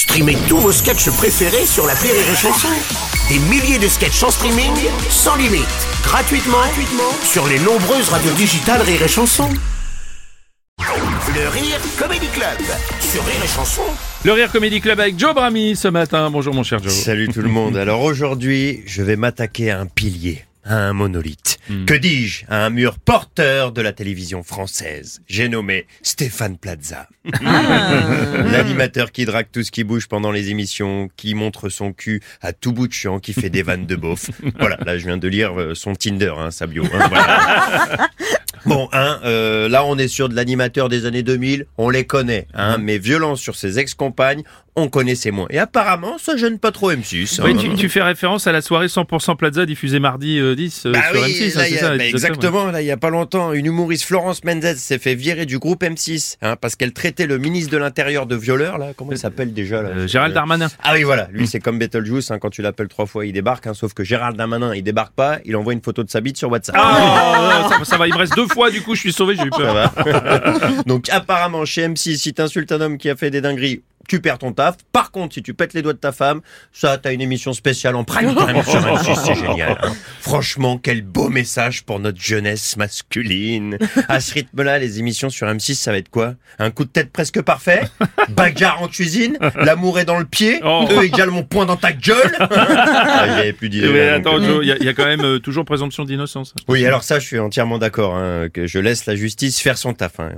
Streamez tous vos sketchs préférés sur la Rire et Chanson. Des milliers de sketchs en streaming, sans limite, gratuitement, gratuitement sur les nombreuses radios digitales Rire et Chanson. Le Rire Comedy Club sur Rire et Chanson. Le Rire Comedy Club avec Joe Brami ce matin. Bonjour mon cher Joe. Salut tout le monde. Alors aujourd'hui, je vais m'attaquer à un pilier, à un monolithe. Que dis-je À un mur porteur de la télévision française? J'ai nommé Stéphane Plaza. L'animateur qui drague tout ce qui bouge pendant les émissions, qui montre son cul à tout bout de champ, qui fait des vannes de beauf. Voilà, là je viens de lire euh, son Tinder, hein, sa bio. hein, voilà. Bon, hein, euh, là on est sur de l'animateur des années 2000, on les connaît, hein, mais violence sur ses ex-compagnes, on connaissait moins. Et apparemment, ça gêne pas trop M6. Oui, hein. tu, tu fais référence à la soirée 100% Plaza diffusée mardi euh, 10 euh, Bah sur oui, M6. là, hein, y a- ça, bah, exactement. Là, il y a pas longtemps, une humoriste Florence Mendez s'est fait virer du groupe M6 hein, parce qu'elle traitait le ministre de l'Intérieur de violeur. Là, comment il s'appelle déjà là Euh, Gérald Darmanin. Ah oui, voilà. Lui, c'est comme Betelgeuse. Hein, quand tu l'appelles trois fois, il débarque. Hein, sauf que Gérald Darmanin, il débarque pas. Il envoie une photo de sa bite sur WhatsApp. Ah, ça, ça va, il me reste deux fois, du coup, je suis sauvé, j'ai eu peur. Donc apparemment chez M6, si t'insultes un homme qui a fait des dingueries, tu perds ton taf. Par contre, si tu pètes les doigts de ta femme, ça, t'as une émission spéciale en prime time sur M6, c'est génial. hein. Franchement, quel beau message pour notre jeunesse masculine. À ce rythme-là, les émissions sur M6, ça va être quoi? Un coup de tête presque parfait? Bagarre en cuisine? L'amour est dans le pied? Oh. E égale mon poing dans ta gueule? Ah, avait plus d'idées. Mais attends, euh, Joe, il y, a- il y a quand même euh, toujours présomption d'innocence. oui, alors ça, je suis entièrement d'accord, hein, que je laisse la justice faire son taf, hein,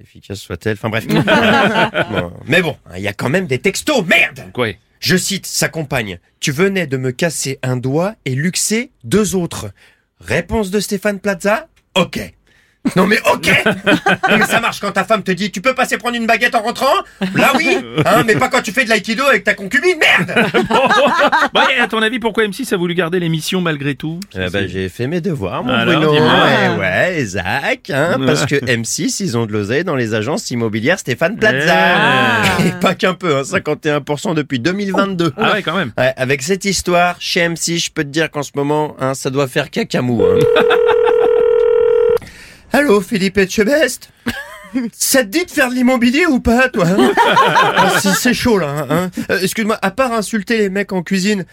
efficace soit-elle. Enfin bref. Bon. Mais bon, il y a quand même des textos, merde Quoi Je cite sa compagne. Tu venais de me casser un doigt et luxer deux autres. Réponse de Stéphane Plaza Ok. Non mais ok Non mais ça marche quand ta femme te dit tu peux passer prendre une baguette en rentrant? Là oui hein, Mais pas quand tu fais de l'aïkido avec ta concubine, merde Bon, et à ton avis, pourquoi M6 a voulu garder l'émission malgré tout? Eh ben, j'ai fait mes devoirs, mon Alors, Bruno. Ouais, ouais, Zach, hein, parce que M6, ils ont de l'oseille dans les agences immobilières Stéphane Plaza. Eh. Et pas qu'un peu, hein, 51% depuis 2022. Ah ouais, quand même. Ouais, avec cette histoire, chez M6, je peux te dire qu'en ce moment, hein, ça doit faire cacamou. Allô, Philippe Etchebest ça te dit de faire de l'immobilier ou pas, toi hein Ah, c'est- C'est chaud, là. Hein Euh, Excuse-moi, à part insulter les mecs en cuisine,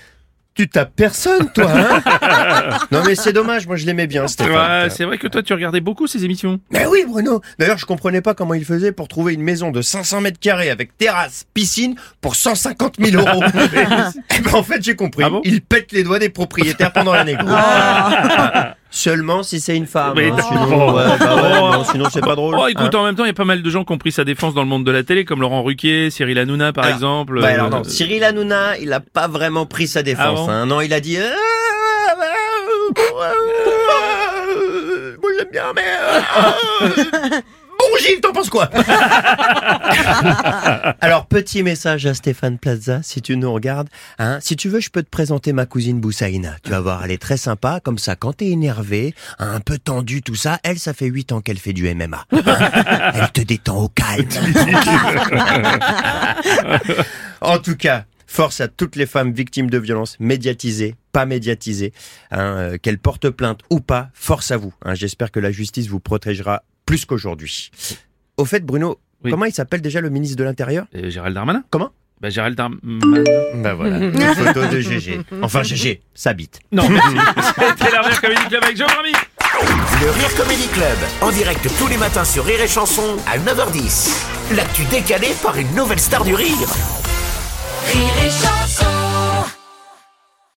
tu tapes personne, toi hein Non, mais c'est dommage, moi je l'aimais bien, Stéphane. Ouais, c'est vrai que toi, tu regardais beaucoup ces émissions. Mais oui, Bruno. D'ailleurs, je comprenais pas comment il faisait pour trouver une maison de 500 mètres carrés avec terrasse, piscine pour 150 000 euros. Eh ben, en fait, j'ai compris. Ah bon il pète les doigts des propriétaires pendant la négo. Seulement si c'est une femme. Mais hein. Sinon, ouais, bah ouais, Oh. non, sinon c'est pas drôle. Oh, écoute, hein. en même temps, il y a pas mal de gens qui ont pris sa défense dans le monde de la télé, comme Laurent Ruquier, Cyril Hanouna, par Alors, exemple. bah, Euh, alors non, Cyril Hanouna, il a pas vraiment pris sa défense. Ah bon hein. Non, il a dit. euh, euh, Moi j'aime bien, mais. Gilles, t'en penses quoi Alors petit message à Stéphane Plaza, si tu nous regardes, hein, si tu veux, je peux te présenter ma cousine Boussaïna. Tu vas voir, elle est très sympa, comme ça, quand t'es énervé, un peu tendu, tout ça, elle, ça fait 8 ans qu'elle fait du MMA. Hein, elle te détend au calme. En tout cas, force à toutes les femmes victimes de violences, médiatisées, pas médiatisées, hein, euh, qu'elles portent plainte ou pas, force à vous. hein. J'espère que la justice vous protégera plus qu'aujourd'hui. Au fait, Bruno, Oui. comment il s'appelle déjà le ministre de l'Intérieur? Euh, Gérald Darmanin Comment? Bah, Gérald Darmanin. Bah voilà, une photo de GG. Enfin GG, sa bite. Non, merci. C'était la Rire Comedy Club avec Brami. Le Rire Comedy Club en direct tous les matins sur Rire et Chanson à 9h10. L'actu décalée par une nouvelle star du rire. Rire et chanson.